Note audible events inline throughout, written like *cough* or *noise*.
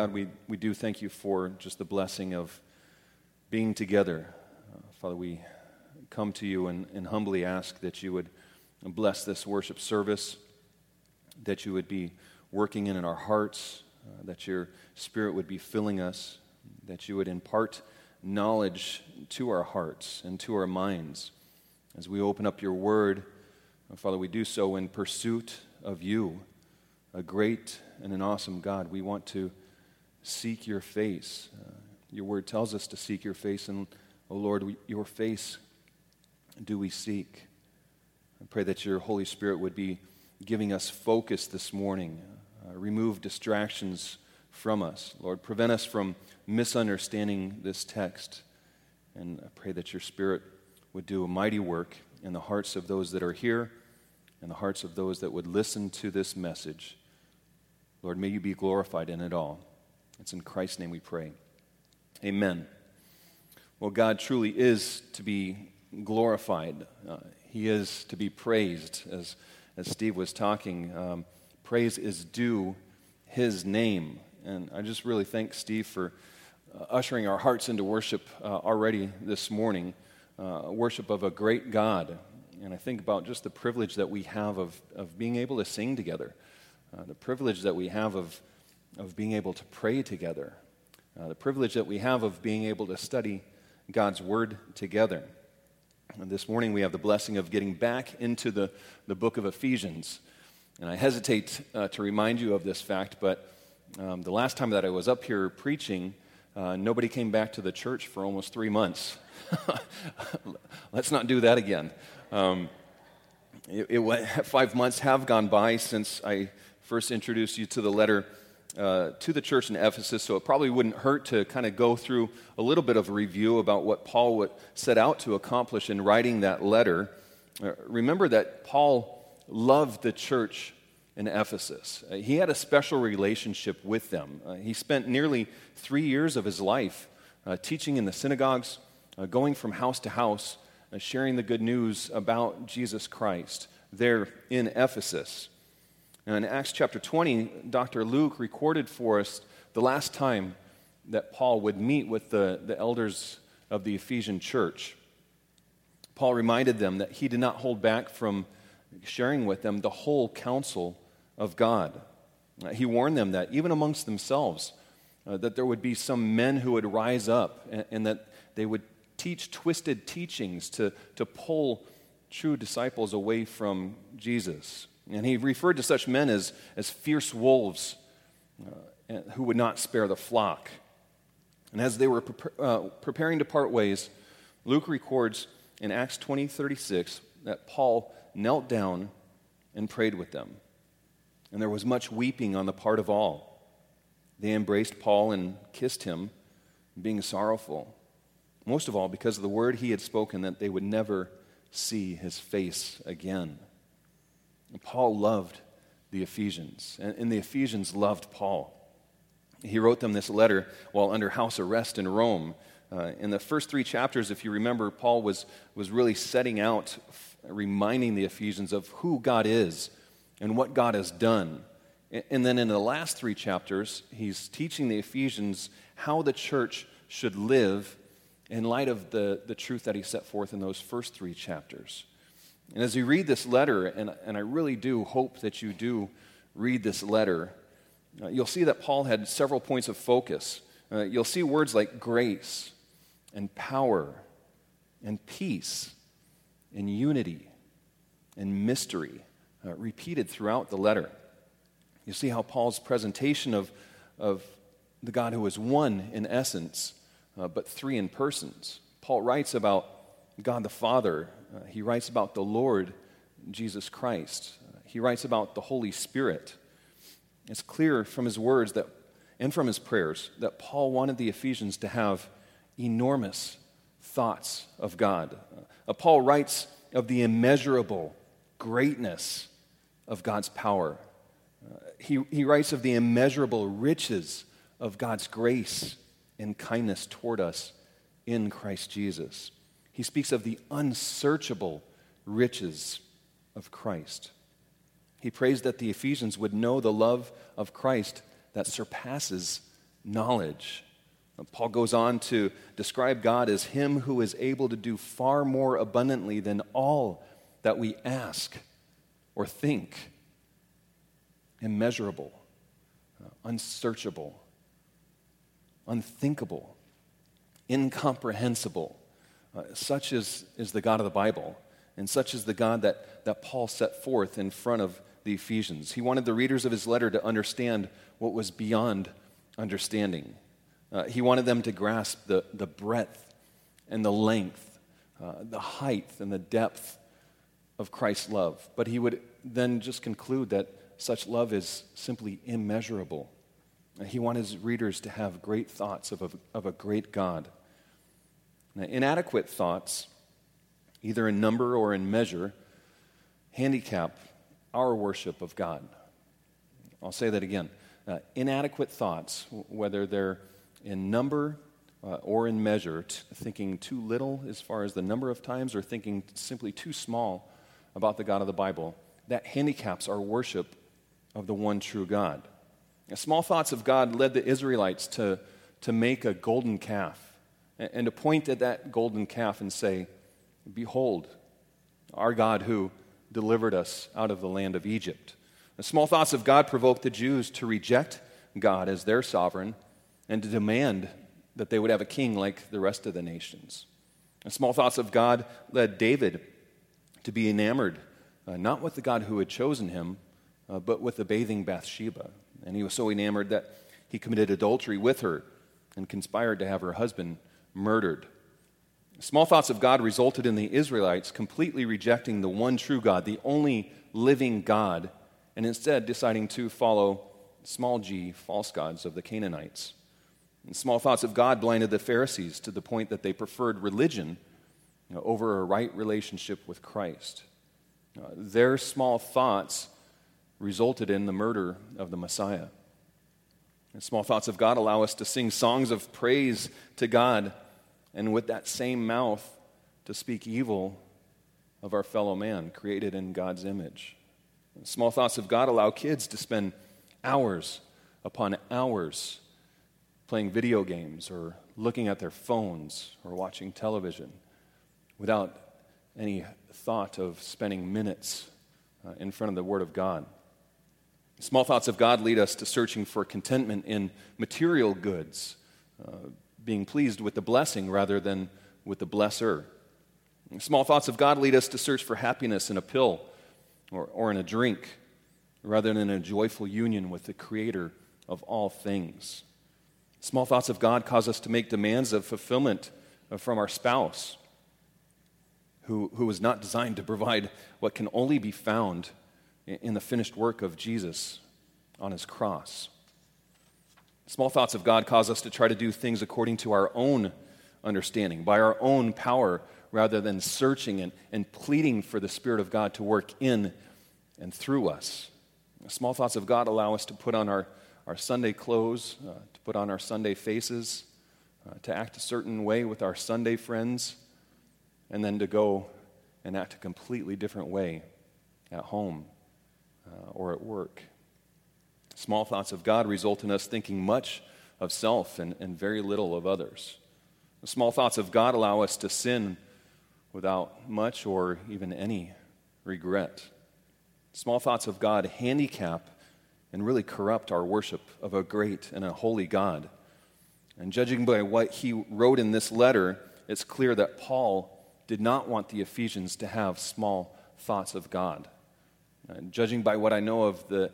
God, we, we do thank you for just the blessing of being together. Uh, Father, we come to you and, and humbly ask that you would bless this worship service, that you would be working in, in our hearts, uh, that your spirit would be filling us, that you would impart knowledge to our hearts and to our minds. As we open up your word, uh, Father, we do so in pursuit of you, a great and an awesome God. We want to seek your face. Uh, your word tells us to seek your face, and, oh Lord, we, your face do we seek. I pray that your Holy Spirit would be giving us focus this morning, uh, remove distractions from us. Lord, prevent us from misunderstanding this text. And I pray that your Spirit would do a mighty work in the hearts of those that are here and the hearts of those that would listen to this message. Lord, may you be glorified in it all. It's in Christ's name we pray. Amen. Well, God truly is to be glorified. Uh, he is to be praised, as, as Steve was talking. Um, praise is due his name. And I just really thank Steve for uh, ushering our hearts into worship uh, already this morning, uh, worship of a great God. And I think about just the privilege that we have of, of being able to sing together, uh, the privilege that we have of, of being able to pray together, uh, the privilege that we have of being able to study God's Word together. And this morning we have the blessing of getting back into the, the book of Ephesians. And I hesitate uh, to remind you of this fact, but um, the last time that I was up here preaching, uh, nobody came back to the church for almost three months. *laughs* Let's not do that again. Um, it, it, *laughs* five months have gone by since I first introduced you to the letter uh, to the church in Ephesus, so it probably wouldn't hurt to kind of go through a little bit of a review about what Paul would set out to accomplish in writing that letter. Uh, remember that Paul loved the church in Ephesus. Uh, he had a special relationship with them. Uh, he spent nearly three years of his life teaching in the synagogues, going from house to house, sharing the good news about Jesus Christ there in Ephesus. Now, in Acts chapter 20, Dr. Luke recorded for us the last time that Paul would meet with the, the elders of the Ephesian church. Paul reminded them that he did not hold back from sharing with them the whole counsel of God. Uh, he warned them that even amongst themselves, uh, that there would be some men who would rise up and, and that they would teach twisted teachings to, to pull true disciples away from Jesus. And he referred to such men as, as fierce wolves uh, who would not spare the flock. And as they were pre- uh, preparing to part ways, Luke records in Acts 20 36 that Paul knelt down and prayed with them. And there was much weeping on the part of all. They embraced Paul and kissed him, being sorrowful. Most of all, because of the word he had spoken that they would never see his face again. Paul loved the Ephesians, and the Ephesians loved Paul. He wrote them this letter while under house arrest in Rome. Uh, in the first three chapters, if you remember, Paul was, was really setting out, reminding the Ephesians of who God is and what God has done. And then in the last three chapters, he's teaching the Ephesians how the church should live in light of the, the truth that he set forth in those first three chapters. And as you read this letter, and, and I really do hope that you do read this letter, uh, you'll see that Paul had several points of focus. Uh, you'll see words like grace and power and peace and unity and mystery uh, repeated throughout the letter. You see how Paul's presentation of, of the God who is one in essence, uh, but three in persons. Paul writes about God the Father uh, he writes about the Lord Jesus Christ. Uh, he writes about the Holy Spirit. It's clear from his words that, and from his prayers that Paul wanted the Ephesians to have enormous thoughts of God. Uh, Paul writes of the immeasurable greatness of God's power. Uh, he, he writes of the immeasurable riches of God's grace and kindness toward us in Christ Jesus. He speaks of the unsearchable riches of Christ. He prays that the Ephesians would know the love of Christ that surpasses knowledge. Paul goes on to describe God as Him who is able to do far more abundantly than all that we ask or think. Immeasurable, uh, unsearchable, unthinkable, incomprehensible. Uh, such is, is the God of the Bible, and such is the God that, that Paul set forth in front of the Ephesians. He wanted the readers of his letter to understand what was beyond understanding. Uh, he wanted them to grasp the, the breadth and the length, uh, the height and the depth of Christ's love. But he would then just conclude that such love is simply immeasurable. He wanted his readers to have great thoughts of a, of a great God. Now, inadequate thoughts, either in number or in measure, handicap our worship of God. I'll say that again. Uh, inadequate thoughts, whether they're in number uh, or in measure, t- thinking too little as far as the number of times or thinking simply too small about the God of the Bible, that handicaps our worship of the one true God. Now, small thoughts of God led the Israelites to, to make a golden calf and, to point at that golden calf and say, Behold, our God who delivered us out of the land of Egypt. The small thoughts of God provoked the Jews to reject God as their sovereign and to demand that they would have a king like the rest of the nations. The small thoughts of God led David to be enamored, uh, not with the God who had chosen him, uh, but with the bathing Bathsheba. And he was so enamored that he committed adultery with her and conspired to have her husband murdered. Small thoughts of God resulted in the Israelites completely rejecting the one true God, the only living God, and instead deciding to follow small g false gods of the Canaanites. And small thoughts of God blinded the Pharisees to the point that they preferred religion you know, over a right relationship with Christ. Uh, their small thoughts resulted in the murder of the Messiah. And small thoughts of God allow us to sing songs of praise to God, and with that same mouth to speak evil of our fellow man, created in God's image. And small thoughts of God allow kids to spend hours upon hours playing video games or looking at their phones or watching television without any thought of spending minutes uh, in front of the Word of God. Small thoughts of God lead us to searching for contentment in material goods, uh, being pleased with the blessing rather than with the blesser. Small thoughts of God lead us to search for happiness in a pill or, or in a drink rather than in a joyful union with the Creator of all things. Small thoughts of God cause us to make demands of fulfillment from our spouse, who, who was not designed to provide what can only be found in the finished work of Jesus on his cross. Small thoughts of God cause us to try to do things according to our own understanding, by our own power, rather than searching and, and pleading for the Spirit of God to work in and through us. Small thoughts of God allow us to put on our our Sunday clothes, uh, to put on our Sunday faces, uh, to act a certain way with our Sunday friends, and then to go and act a completely different way at home uh, or at work. Small thoughts of God result in us thinking much of self and, and very little of others. The small thoughts of God allow us to sin without much or even any regret. Small thoughts of God handicap and really corrupt our worship of a great and a holy God. And judging by what he wrote in this letter, it's clear that Paul did not want the Ephesians to have small thoughts of God. And judging by what I know of the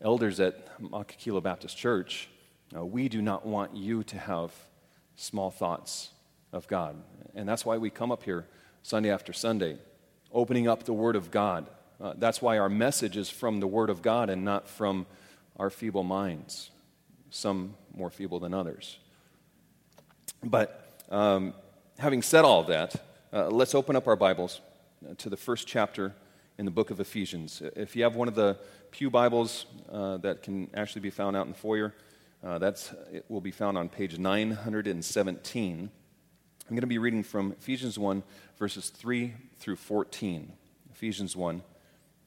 elders at Makakilo Baptist Church, uh, we do not want you to have small thoughts of God. And that's why we come up here Sunday after Sunday, opening up the Word of God. Uh, that's why our message is from the Word of God and not from our feeble minds, some more feeble than others. But um, having said all that, uh, let's open up our Bibles uh, to the first chapter in the book of Ephesians. If you have one of the Pew Bibles uh, that can actually be found out in the foyer, uh, that's, it will be found on page 917. I'm going to be reading from Ephesians 1, verses 3 through 14. Ephesians 1,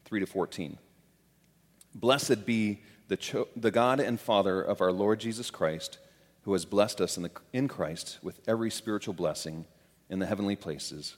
3 to 14. Blessed be the, cho- the God and Father of our Lord Jesus Christ, who has blessed us in, the, in Christ with every spiritual blessing in the heavenly places,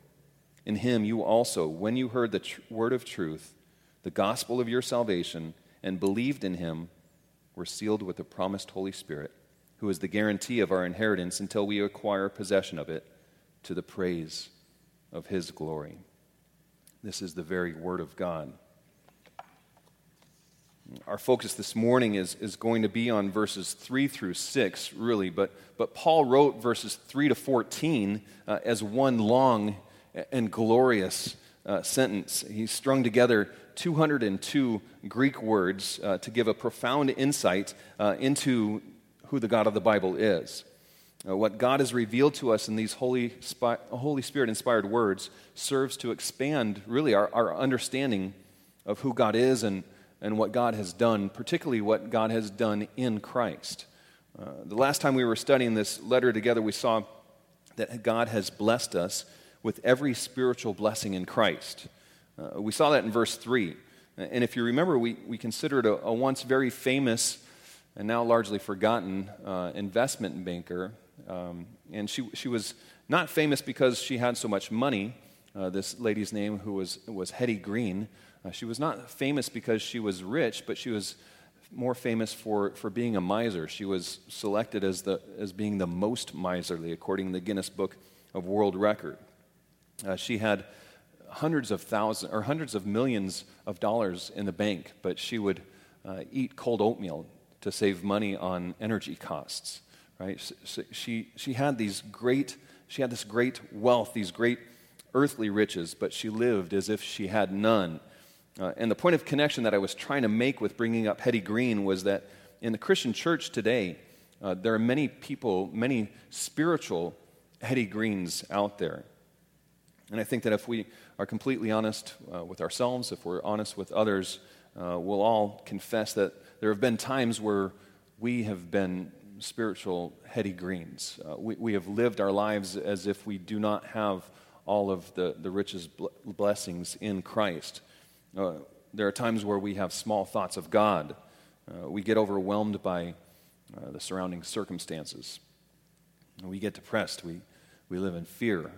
In him you also, when you heard the tr- word of truth, the gospel of your salvation, and believed in him, were sealed with the promised Holy Spirit, who is the guarantee of our inheritance until we acquire possession of it to the praise of his glory. This is the very word of God. Our focus this morning is, is going to be on verses 3 through 6, really, but, but Paul wrote verses 3 to 14 uh, as one long and glorious uh, sentence. He strung together 202 Greek words uh, to give a profound insight uh, into who the God of the Bible is. Uh, what God has revealed to us in these Holy, Holy Spirit inspired words serves to expand, really, our, our understanding of who God is and and what God has done, particularly what God has done in Christ. Uh, the last time we were studying this letter together, we saw that God has blessed us with every spiritual blessing in Christ. Uh, we saw that in verse 3. And if you remember, we, we considered a, a once very famous and now largely forgotten uh, investment banker. Um, and she, she was not famous because she had so much money. Uh, this lady's name, who was, was Hetty Green, uh, she was not famous because she was rich, but she was more famous for, for being a miser. She was selected as, the, as being the most miserly, according to the Guinness Book of World Record. Uh, she had hundreds of thousands or hundreds of millions of dollars in the bank, but she would uh, eat cold oatmeal to save money on energy costs. Right? So she, she had these great, she had this great wealth, these great earthly riches, but she lived as if she had none. Uh, and the point of connection that I was trying to make with bringing up Hetty Green was that in the Christian church today, uh, there are many people, many spiritual Hetty Greens out there. And I think that if we are completely honest uh, with ourselves, if we're honest with others, uh, we'll all confess that there have been times where we have been spiritual Hetty Greens. Uh, we, we have lived our lives as if we do not have all of the, the richest blessings in Christ. Uh, there are times where we have small thoughts of God. Uh, we get overwhelmed by uh, the surrounding circumstances. We get depressed. We, we live in fear.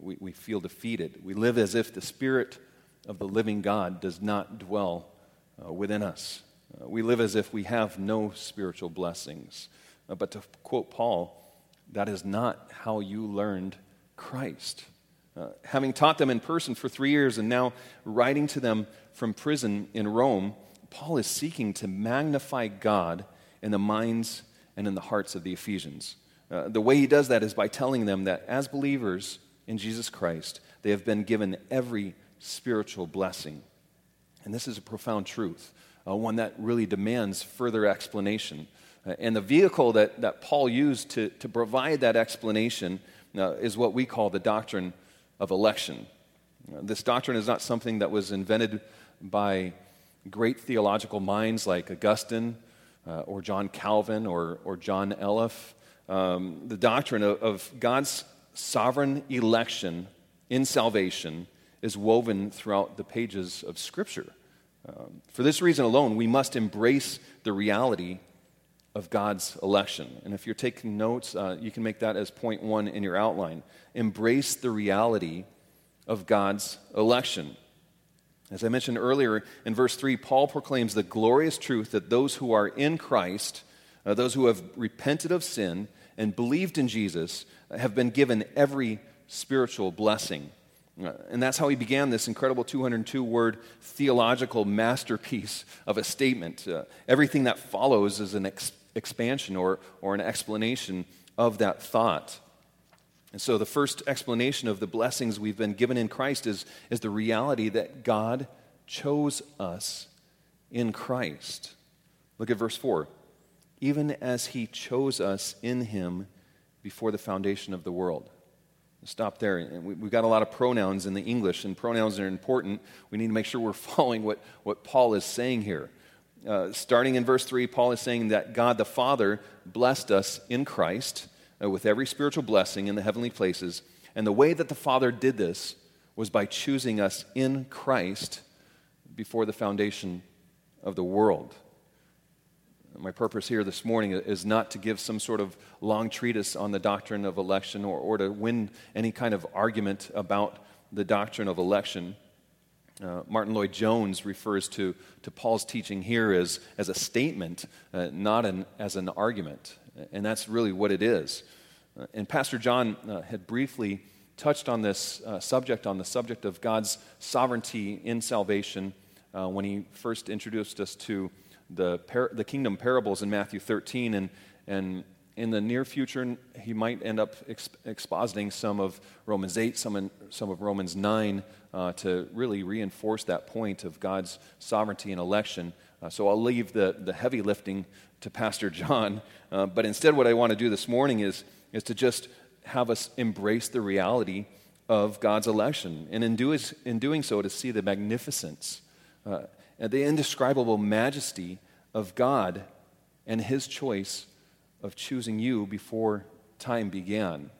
Uh, we, we feel defeated. We live as if the Spirit of the living God does not dwell uh, within us. Uh, we live as if we have no spiritual blessings. but to quote Paul, that is not how you learned Christ. Uh, having taught them in person for three years and now writing to them from prison in Rome, Paul is seeking to magnify God in the minds and in the hearts of the Ephesians. Uh, the way he does that is by telling them that as believers in Jesus Christ, they have been given every spiritual blessing. And this is a profound truth, uh, one that really demands further explanation. Uh, and the vehicle that, that Paul used to, to provide that explanation uh, is what we call the doctrine of election. This doctrine is not something that was invented by great theological minds like Augustine uh, or John Calvin or, or John Wycliffe. Um, the doctrine of, of God's sovereign election in salvation is woven throughout the pages of Scripture. Um, for this reason alone, we must embrace the reality of God's election. And if you're taking notes, uh, you can make that as point one in your outline. Embrace the reality of God's election. As I mentioned earlier in verse 3, Paul proclaims the glorious truth that those who are in Christ, uh, those who have repented of sin, and believed in Jesus have been given every spiritual blessing. Uh, and that's how he began this incredible 202 word theological masterpiece of a statement. Uh, everything that follows is an ex- expansion or, or an explanation of that thought. And so, the first explanation of the blessings we've been given in Christ is, is the reality that God chose us in Christ. Look at verse 4. Even as he chose us in him before the foundation of the world. Stop there. We've got a lot of pronouns in the English, and pronouns are important. We need to make sure we're *laughs* following what, what Paul is saying here. Uh, starting in verse 3, Paul is saying that God the Father blessed us in Christ uh, with every spiritual blessing in the heavenly places. And the way that the Father did this was by choosing us in Christ before the foundation of the world. My purpose here this morning is not to give some sort of long treatise on the doctrine of election or, or to win any kind of argument about the doctrine of election. Uh, Martyn Lloyd-Jones refers to, to Paul's teaching here as, as a statement, uh, not an, as an argument. And that's really what it is. Uh, and Pastor John uh, had briefly touched on this uh, subject, on the subject of God's sovereignty in salvation, uh, when he first introduced us to the, par- the kingdom parables in Matthew 13. And, and in the near future, he might end up exp- expositing some of Romans 8, some, in, some of Romans 9, uh, to really reinforce that point of God's sovereignty and election. Uh, so I'll leave the, the heavy lifting to Pastor John. Uh, but instead, what I want to do this morning is, is to just have us embrace the reality of God's election. And in, do, in doing so, to see the magnificence, uh, the indescribable majesty of God and his choice of choosing you before time began.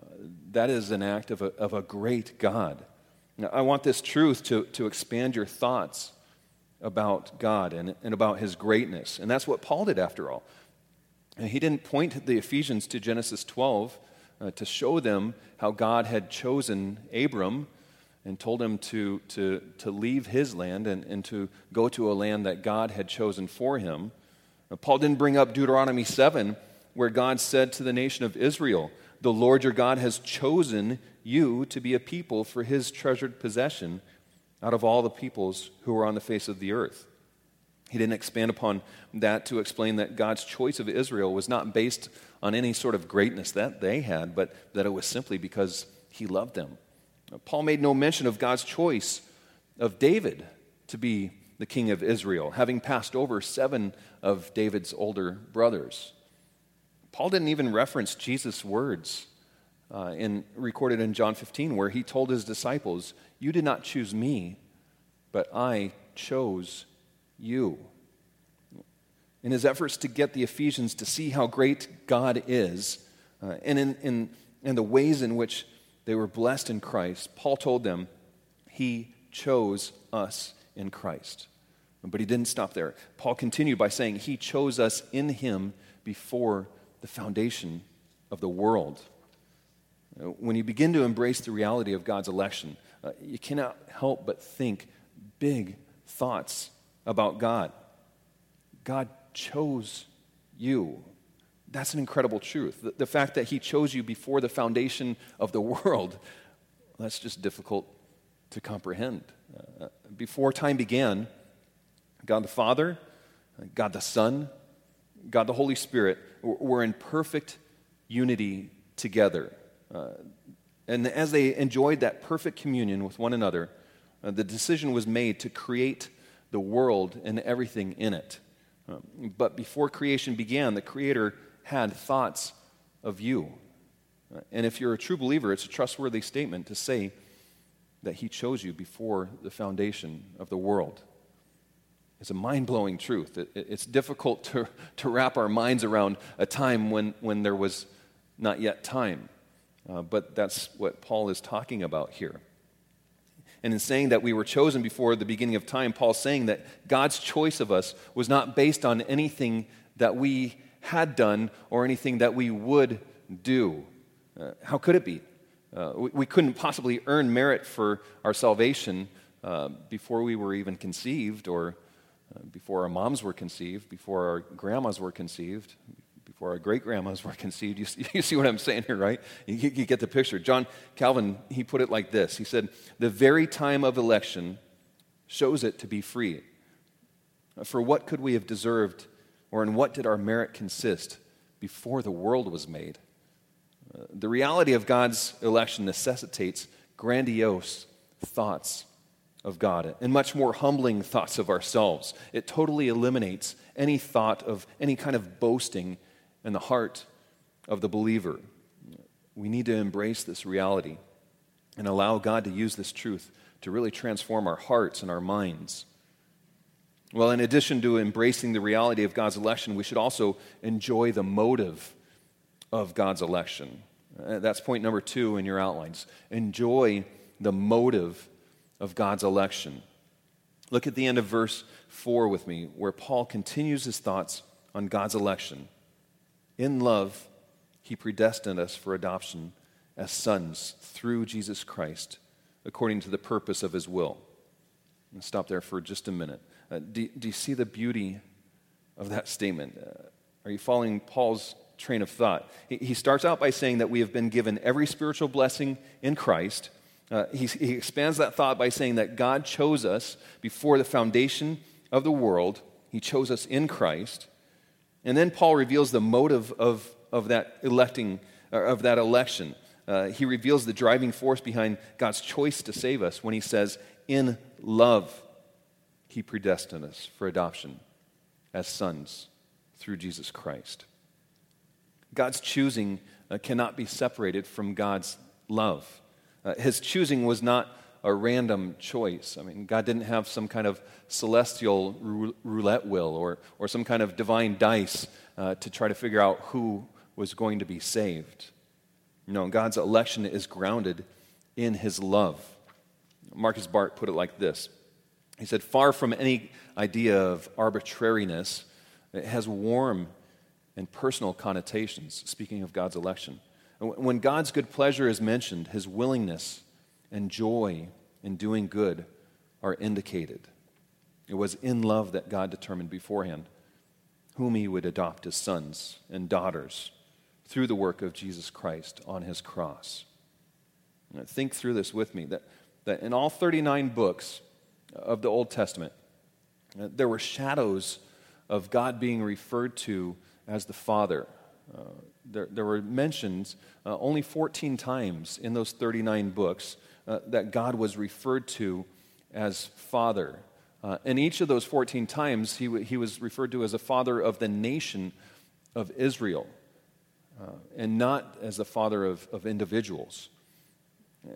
Uh, that is an act of a, of a great God. Now, I want this truth to, to expand your thoughts about God and, and about his greatness. And that's what Paul did, after all. And he didn't point the Ephesians to Genesis 12 uh, to show them how God had chosen Abram and told him to, to, to leave his land and, and to go to a land that God had chosen for him. Now, Paul didn't bring up Deuteronomy 7, where God said to the nation of Israel, The Lord your God has chosen you to be a people for his treasured possession out of all the peoples who are on the face of the earth. He didn't expand upon that to explain that God's choice of Israel was not based on any sort of greatness that they had, but that it was simply because he loved them. Paul made no mention of God's choice of David to be the king of Israel, having passed over seven of David's older brothers. Paul didn't even reference Jesus' words uh, in, recorded in John 15, where he told his disciples, You did not choose me, but I chose you. In his efforts to get the Ephesians to see how great God is, uh, and in, in, in the ways in which they were blessed in Christ, Paul told them, He chose us in Christ. But he didn't stop there. Paul continued by saying, He chose us in Him before the foundation of the world. When you begin to embrace the reality of God's election, uh, you cannot help but think big thoughts about God. God chose you. That's an incredible truth. The, the, fact that He chose you before the foundation of the *laughs* world, that's just difficult to comprehend. Uh, before time began, God the Father, God the Son, God the Holy Spirit were in perfect unity together. Uh, and as they enjoyed that perfect communion with one another, uh, the decision was made to create the world and everything in it. Um, but before creation began, the Creator had thoughts of you. And if you're a true believer, it's a trustworthy statement to say that He chose you before the foundation of the world. It's a mind blowing truth. It, it's difficult to, to wrap our minds around a time when, when there was not yet time. Uh, but that's what Paul is talking about here. And in saying that we were chosen before the beginning of time, Paul's saying that God's choice of us was not based on anything that we had done or anything that we would do. Uh, how could it be? Uh, we, we, couldn't possibly earn merit for our salvation uh, before we were even conceived, or uh, before our moms were conceived, before our grandmas were conceived, before our great grandmas *laughs* were conceived. You see, *laughs* you see, what I'm saying here, right? You, you get the picture. John Calvin, he put it like this He said, The very time of election shows it to be free. For what could we have deserved, or in what did our merit consist before the world was made? Uh, the reality of God's election necessitates grandiose thoughts of God and much more humbling thoughts of ourselves. It totally eliminates any thought of any kind of boasting in the heart of the believer. We need to embrace this reality and allow God to use this truth to really transform our hearts and our minds. Well, in addition to embracing the reality of God's election, we should also enjoy the motive of God's election. Uh, that's point number two in your outlines. Enjoy the motive of God's election. Look at the end of verse 4 with me, where Paul continues his thoughts on God's election. In love, he predestined us for adoption as sons through Jesus Christ, according to the purpose of his will. And stop there for just a minute. Uh, do, do, you see the beauty of that statement? Uh, are you following Paul's train of thought? He, he starts out by saying that we have been given every spiritual blessing in Christ uh, he, he expands that thought by saying that God chose us before the foundation of the world. He chose us in Christ. And then Paul reveals the motive of, of that electing, of that election. Uh, he reveals the driving force behind God's choice to save us when he says, In love, he predestined us for adoption as sons through Jesus Christ. God's choosing uh, cannot be separated from God's love. Uh, his choosing was not a random choice. I mean, God didn't have some kind of celestial roulette wheel or, or some kind of divine dice uh, to try to figure out who was going to be saved. No, God's election is grounded in his love. Markus Barth put it like this He said, Far from any idea of arbitrariness, it has warm and personal connotations, speaking of God's election. When God's good pleasure is mentioned, his willingness and joy in doing good are indicated. It was in love that God determined beforehand whom he would adopt as sons and daughters through the work of Jesus Christ on his cross. Now, think through this with me that, that in all 39 books of the Old Testament, there were shadows of God being referred to as the Father. Uh, there, there were mentions uh, only 14 times in those 39 books uh, that God was referred to as Father. Uh, and each of those 14 times, he, w- he was referred to as a father of the nation of Israel, uh, and not as the father of, of individuals.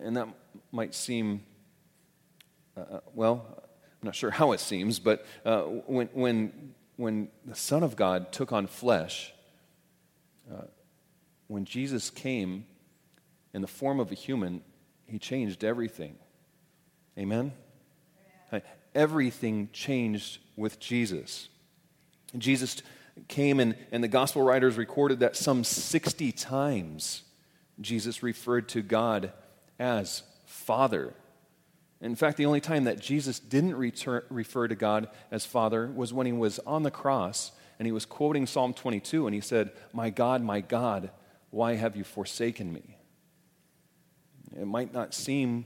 And that might seem, uh, well, I'm not sure how it seems, but when, when, when the Son of God took on flesh, uh, when Jesus came in the form of a human, he changed everything. Amen? Amen. Everything changed with Jesus. Jesus came, and, and the gospel writers recorded that some 60 times Jesus referred to God as Father. In fact, the only time that Jesus didn't return, refer to God as Father was when he was on the cross and he was quoting Psalm 22 and he said, My God, my God, why have you forsaken me? It might not seem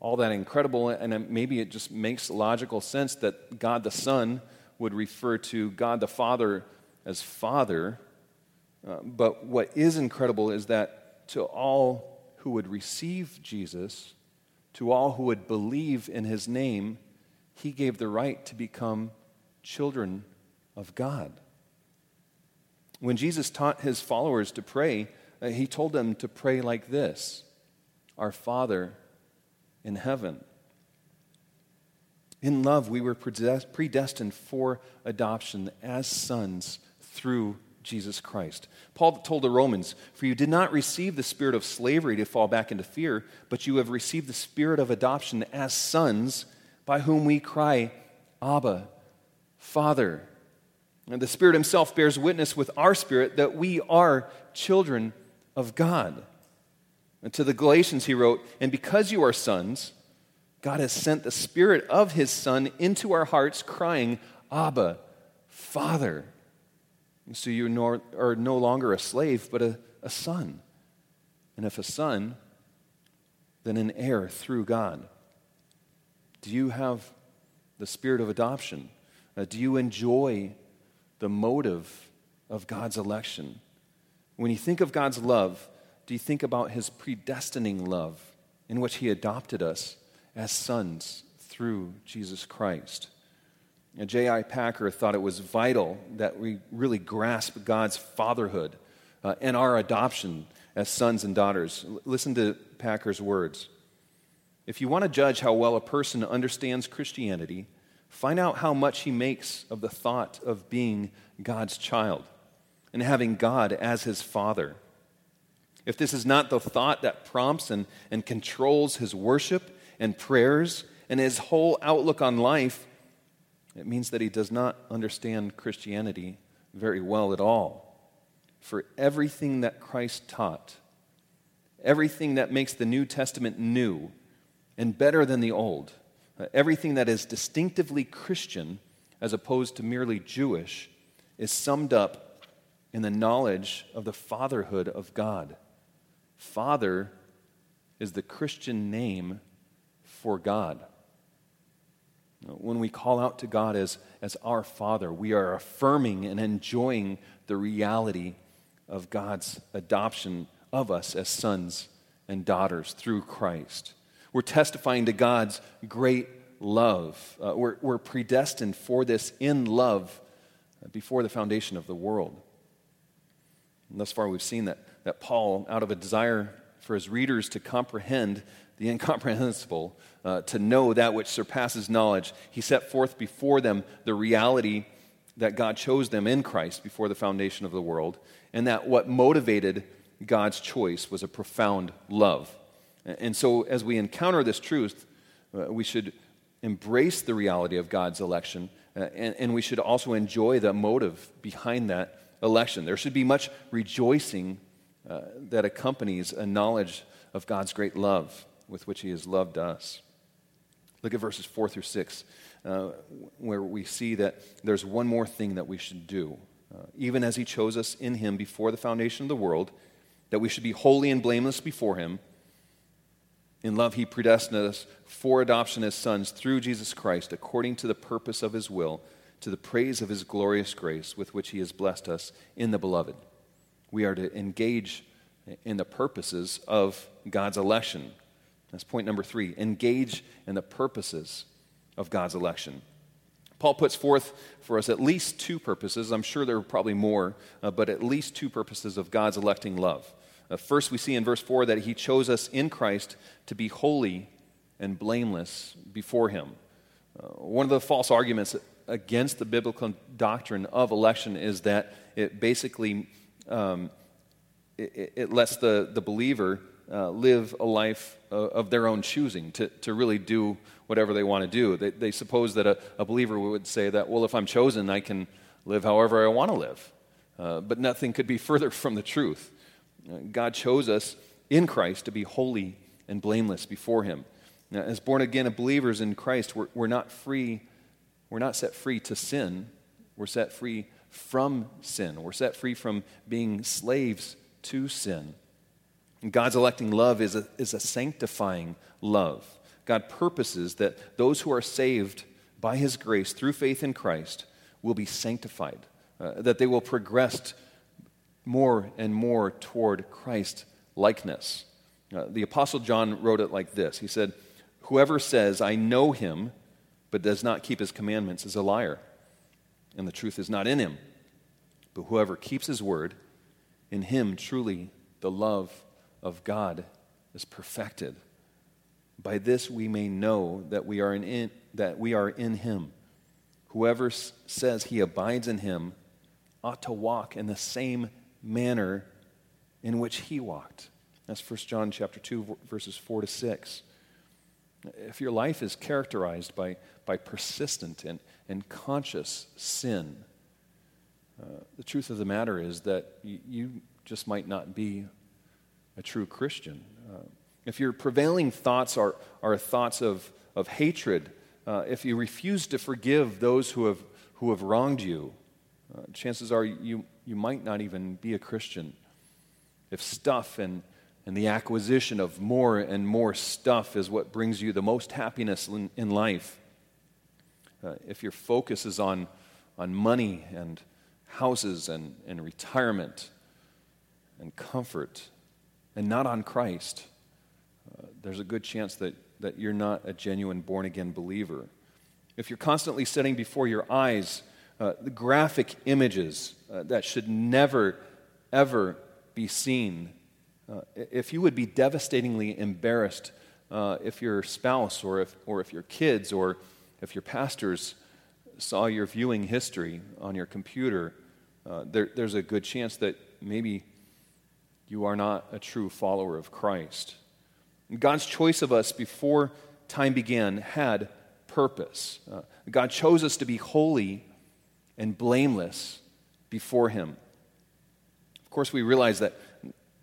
all that incredible, and maybe it just makes logical sense that God the Son would refer to God the Father as Father. Uh, but what is incredible is that to all who would receive Jesus, to all who would believe in his name, he gave the right to become children of God. When Jesus taught his followers to pray, uh, he told them to pray like this Our Father in heaven. In love, we were predestined for adoption as sons through Jesus Christ. Paul told the Romans, For you did not receive the spirit of slavery to fall back into fear, but you have received the spirit of adoption as sons, by whom we cry, Abba, Father. And the Spirit Himself bears witness with our spirit that we are children of God. And to the Galatians, he wrote, And because you are sons, God has sent the Spirit of His Son into our hearts, crying, Abba, Father. So you nor, are no longer a slave, but a, a son. And if a son, then an heir through God. Do you have the spirit of adoption? Uh, do you enjoy the motive of God's election? When you think of God's love, do you think about his predestining love in which he adopted us as sons through Jesus Christ? J.I. Packer thought it was vital that we really grasp God's fatherhood uh, and our adoption as sons and daughters. L- listen to Packer's words. If you want to judge how well a person understands Christianity, find out how much he makes of the thought of being God's child and having God as his father. If this is not the thought that prompts and, and controls his worship and prayers and his whole outlook on life, it means that he does not understand Christianity very well at all. For everything that Christ taught, everything that makes the New Testament new and better than the Old, uh, everything that is distinctively Christian as opposed to merely Jewish, is summed up in the knowledge of the fatherhood of God. Father is the Christian name for God. When we call out to God as, as our Father, we are affirming and enjoying the reality of God's adoption of us as sons and daughters through Christ. We're testifying to God's great love. Uh, we're, we're predestined for this in love before the foundation of the world. And thus far, we've seen that, that Paul, out of a desire for his readers to comprehend the incomprehensible, uh, to know that which surpasses knowledge. He set forth before them the reality that God chose them in Christ before the foundation of the world, and that what motivated God's choice was a profound love. And so, as we encounter this truth, uh, we should embrace the reality of God's election, uh, and, we should also enjoy the motive behind that election. There should be much rejoicing uh, that accompanies a knowledge of God's great love with which He has loved us. Look at verses 4 through 6, uh, where we see that there's one more thing that we should do. Uh, even as He chose us in Him before the foundation of the world, that we should be holy and blameless before Him. In love, He predestined us for adoption as sons through Jesus Christ, according to the purpose of His will, to the praise of His glorious grace with which He has blessed us in the Beloved. We are to engage in the purposes of God's election. That's point number three engage in the purposes of God's election. Paul puts forth for us at least two purposes. I'm sure there are probably more, uh, but at least two purposes of God's electing love. Uh, first, we see in verse 4 that he chose us in Christ to be holy and blameless before him. Uh, one of the false arguments against the biblical doctrine of election is that it basically um, it, it, lets the, the believer uh, live a life uh, of their own choosing, to, to really do whatever they want to do. They, they suppose that a, a, believer would say that, well, if I'm chosen, I can live however I want to live. Uh, but nothing could be *laughs* further from the truth. Uh, God chose us in Christ to be holy and blameless before Him. Now, as born again believers in Christ, we're, we're not free, we're not set free to sin, we're set free from sin. We're set free from being slaves to sin. And God's electing love is a, is a sanctifying love. God purposes that those who are saved by His grace through faith in Christ will be sanctified, uh, that they will progress more and more toward Christ likeness. Uh, the Apostle John wrote it like this He said, Whoever says, I know him, but does not keep his commandments is a liar, and the truth is not in him. But whoever keeps his word, in him truly the love of God is perfected. By this we may know that we are in, that we are in him. Whoever says he abides in him ought to walk in the same manner in which he walked. That's 1 John chapter 2 verses 4 to 6. If your life is characterized by, by persistent and, and conscious sin, uh, the truth of the matter is that you, you just might not be a true Christian. Uh, if your prevailing thoughts are, are thoughts of, of hatred, uh, if you refuse to forgive those who have, who have wronged you, uh, chances are you, you might not even be a Christian. If stuff and, and the acquisition of more and more stuff is what brings you the most happiness in, in life, uh, if your focus is on, on money and houses and, and retirement and comfort and not on Christ, uh, there's a good chance that, that you're not a genuine born again believer. If you're constantly setting before your eyes uh, the graphic images uh, that should never, ever be seen, uh, if you would be devastatingly embarrassed uh, if your spouse or if, or if your kids or if your pastors saw your viewing history on your computer, uh, there, there's a good chance that maybe you are not a true follower of Christ. God's choice of us before time began had purpose. Uh, God chose us to be holy and blameless before Him. Of course, we realize that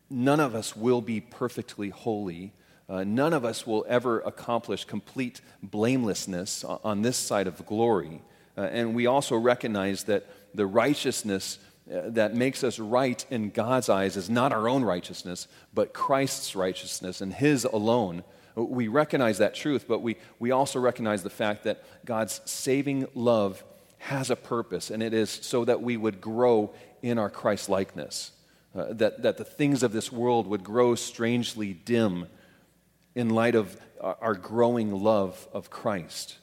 none of us will be perfectly holy. Uh, none of us will ever accomplish complete blamelessness on this side of glory. Uh, and we also recognize that the righteousness that makes us right in God's eyes is not our own righteousness, but Christ's righteousness and His alone. We recognize that truth, but we, we also recognize the fact that God's saving love has a purpose, and it is so that we would grow in our Christ likeness, uh, that, that the things of this world would grow strangely dim in light of our growing love of Christ.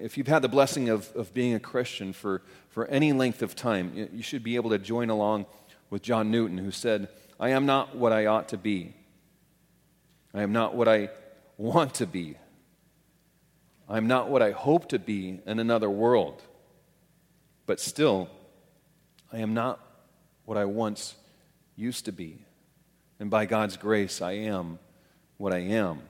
If you've had the blessing of, of being a Christian for, for any length of time, you should be able to join along with John Newton, who said, I am not what I ought to be. I am not what I want to be. I am not what I hope to be in another world. But still, I am not what I once used to be. And by God's grace, I am what I am.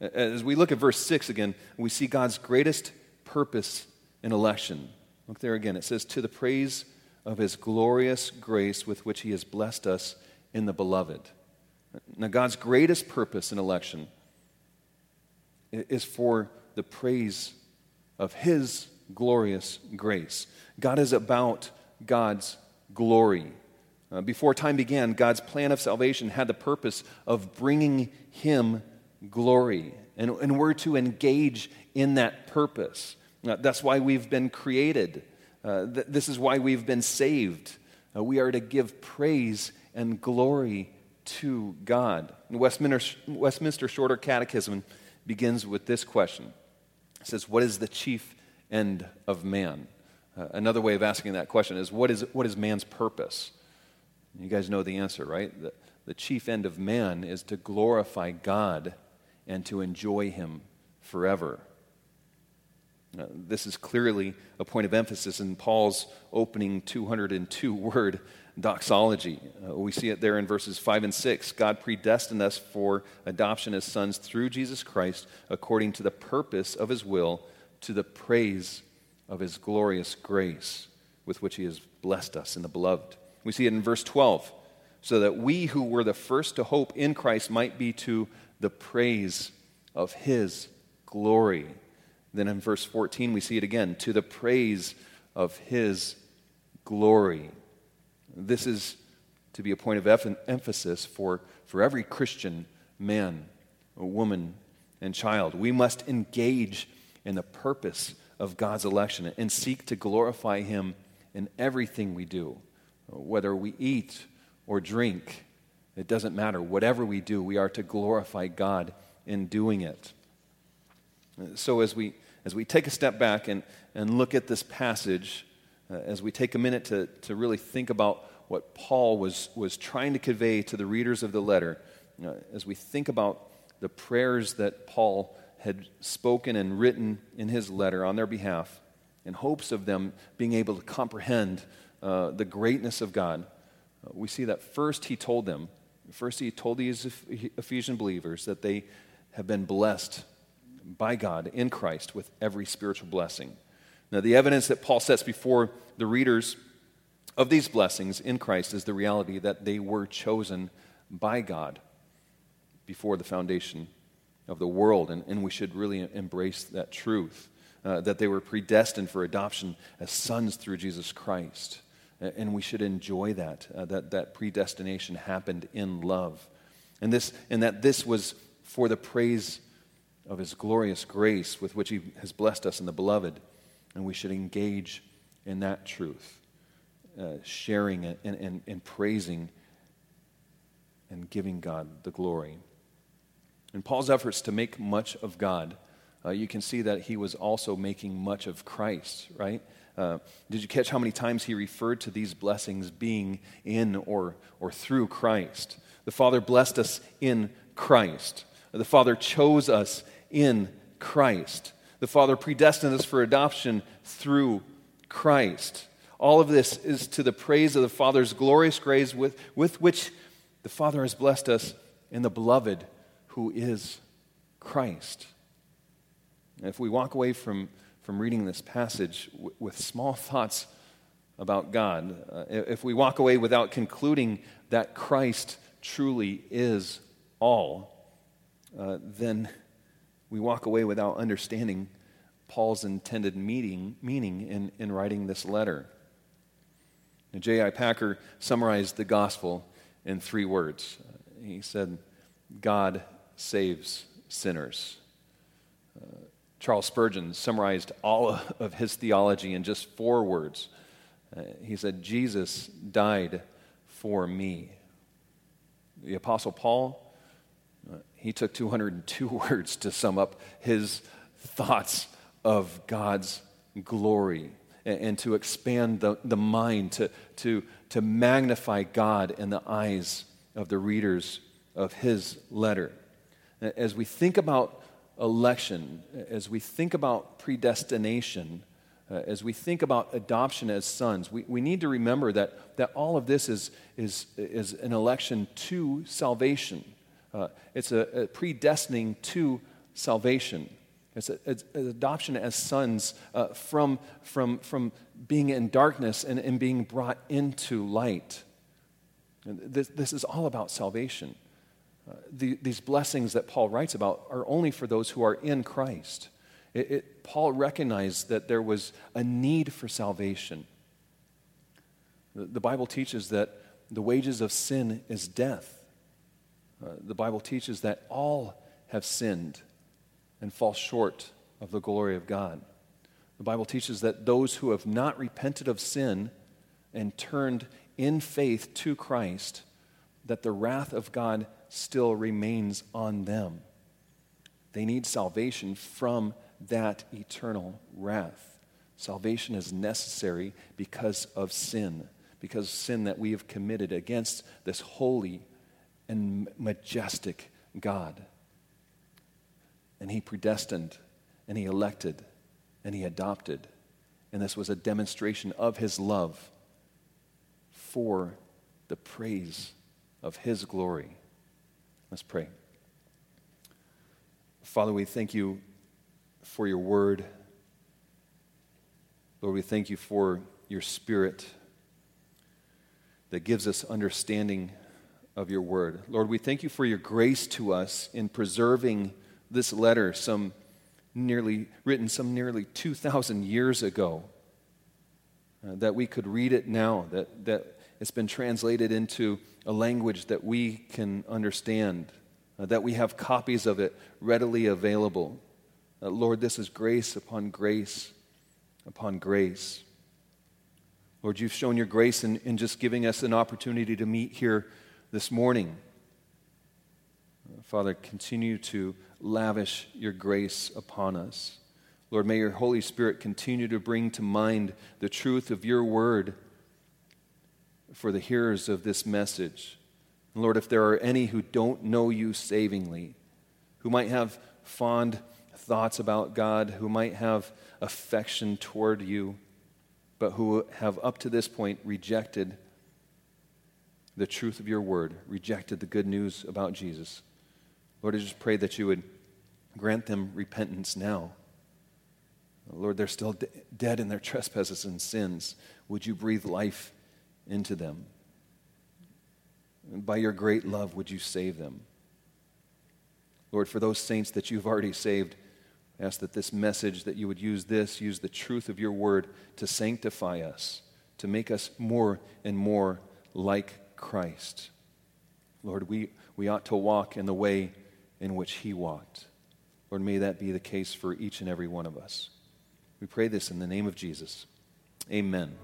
As we look at verse 6 again, we see God's greatest purpose in election. Look there again. It says, To the praise of his glorious grace with which he has blessed us in the beloved. Now, God's greatest purpose in election is for the praise of his glorious grace. God is about God's glory. Uh, before time began, God's plan of salvation had the purpose of bringing him glory. And, and we're to engage in that purpose. Uh, that's why we've been created. Uh, th- this is why we've been saved. Uh, we are to give praise and glory to God. The Westminster, Westminster Shorter Catechism begins with this question It says, What is the chief end of man? Uh, another way of asking that question is what, is what is man's purpose? You guys know the answer, right? The, the chief end of man is to glorify God and to enjoy Him forever. Uh, this is clearly a point of emphasis in Paul's opening 202 *laughs* word doxology. Uh, we see it there in verses 5 and 6. God predestined us for adoption as sons through Jesus Christ according to the purpose of his will, to the praise of his glorious grace with which he has blessed us in the beloved. We see it in verse 12. So that we who were the first to hope in Christ might be to the praise of his glory. Then in verse 14, we see it again to the praise of his glory. This is to be a point of emphasis for, for every Christian man, woman, and child. We must engage in the purpose of God's election and seek to glorify Him in everything we do. Whether we eat or drink, it doesn't matter. Whatever we do, we are to glorify God in doing it. So, as we, as we take a step back and, and look at this passage, uh, as we take a minute to, to really think about what Paul was, was trying to convey to the readers of the letter, uh, as we think about the prayers that Paul had spoken and written in his letter on their behalf, in hopes of them being able to comprehend uh, the greatness of God, uh, we see that first he told them, first he told these Ephesian believers that they have been blessed by God in Christ with every spiritual blessing. Now, the evidence that Paul sets before the readers of these blessings in Christ is the reality that they were chosen by God before the foundation of the world, and, and we should really embrace that truth. uh, that they were predestined for adoption as sons through Jesus Christ. And we should enjoy that, uh, that, that predestination happened in love. And, this, and that this was for the praise of his glorious grace with which he has blessed us in the beloved. And we should engage in that truth, uh, sharing it and, and, and praising and giving God the glory. In Paul's efforts to make much of God, uh, you can see that he was also making much of Christ, right? Uh, did you catch how many times he referred to these blessings being in or, or through Christ? The Father blessed us in Christ. The Father chose us in Christ. The Father predestined us for adoption through Christ. All of this is to the praise of the Father's glorious grace with, with which the Father has blessed us in the beloved who is Christ. And if we walk away from, from reading this passage w- with small thoughts about God, uh, if we walk away without concluding that Christ truly is all, uh, then we walk away without understanding Paul's intended meaning, meaning in, in writing this letter. J.I. Packer summarized the gospel in three words. He said, God saves sinners. Uh, Charles Spurgeon summarized all *laughs* of his theology in just four words. Uh, he said, Jesus died for me. The Apostle Paul, he took 202 *laughs* words to sum up his thoughts of God's glory and, and to expand the, the mind, to, to, to magnify God in the eyes of the readers of his letter. As we think about election, as we think about predestination, uh, as we think about adoption as sons, we, we need to remember that, that all of this is, is, is an election to salvation. Uh, it's a, a, predestining to salvation. It's, a, it's an adoption as sons uh, from, from, from being in darkness and, and being brought into light. And this, this is all about salvation. Uh, the, these blessings that Paul writes about are only for those who are in Christ. It, it, Paul recognized that there was a need for salvation. The, the Bible teaches that the wages of sin is death. Uh, the Bible teaches that all have sinned and fall short of the glory of God. The Bible teaches that those who have not repented of sin and turned in faith to Christ, that the wrath of God still remains on them. They need salvation from that eternal wrath. Salvation is necessary because of sin, because of sin that we have committed against this holy and majestic God. And He predestined, and He elected, and He adopted. And this was a demonstration of His love for the praise of His glory. Let's pray. Father, we thank you for your word. Lord, we thank you for your spirit that gives us understanding of your word. Lord, we thank you for your grace to us in preserving this letter, some nearly written some nearly 2,000 years ago, uh, that we could read it now, that, that it's been translated into a language that we can understand, uh, that we have copies of it readily available. Uh, Lord, this is grace upon grace upon grace. Lord, you've shown your grace in, in just giving us an opportunity to meet here this morning. Father, continue to lavish your grace upon us. Lord, may your Holy Spirit continue to bring to mind the truth of your word for the hearers of this message. Lord, if there are any who don't know you savingly, who might have fond thoughts about God, who might have affection toward you, but who have up to this point rejected the truth of your word, rejected the good news about Jesus. Lord, I just pray that you would grant them repentance now. Lord, they're still de- dead in their trespasses and sins. Would you breathe life into them. And by your great love, would you save them? Lord, for those saints that you've already saved, ask that this message, that you would use this, use the truth of your word to sanctify us, to make us more and more like Christ. Lord, we, we ought to walk in the way in which he walked. Lord, may that be the case for each and every one of us. We pray this in the name of Jesus. Amen.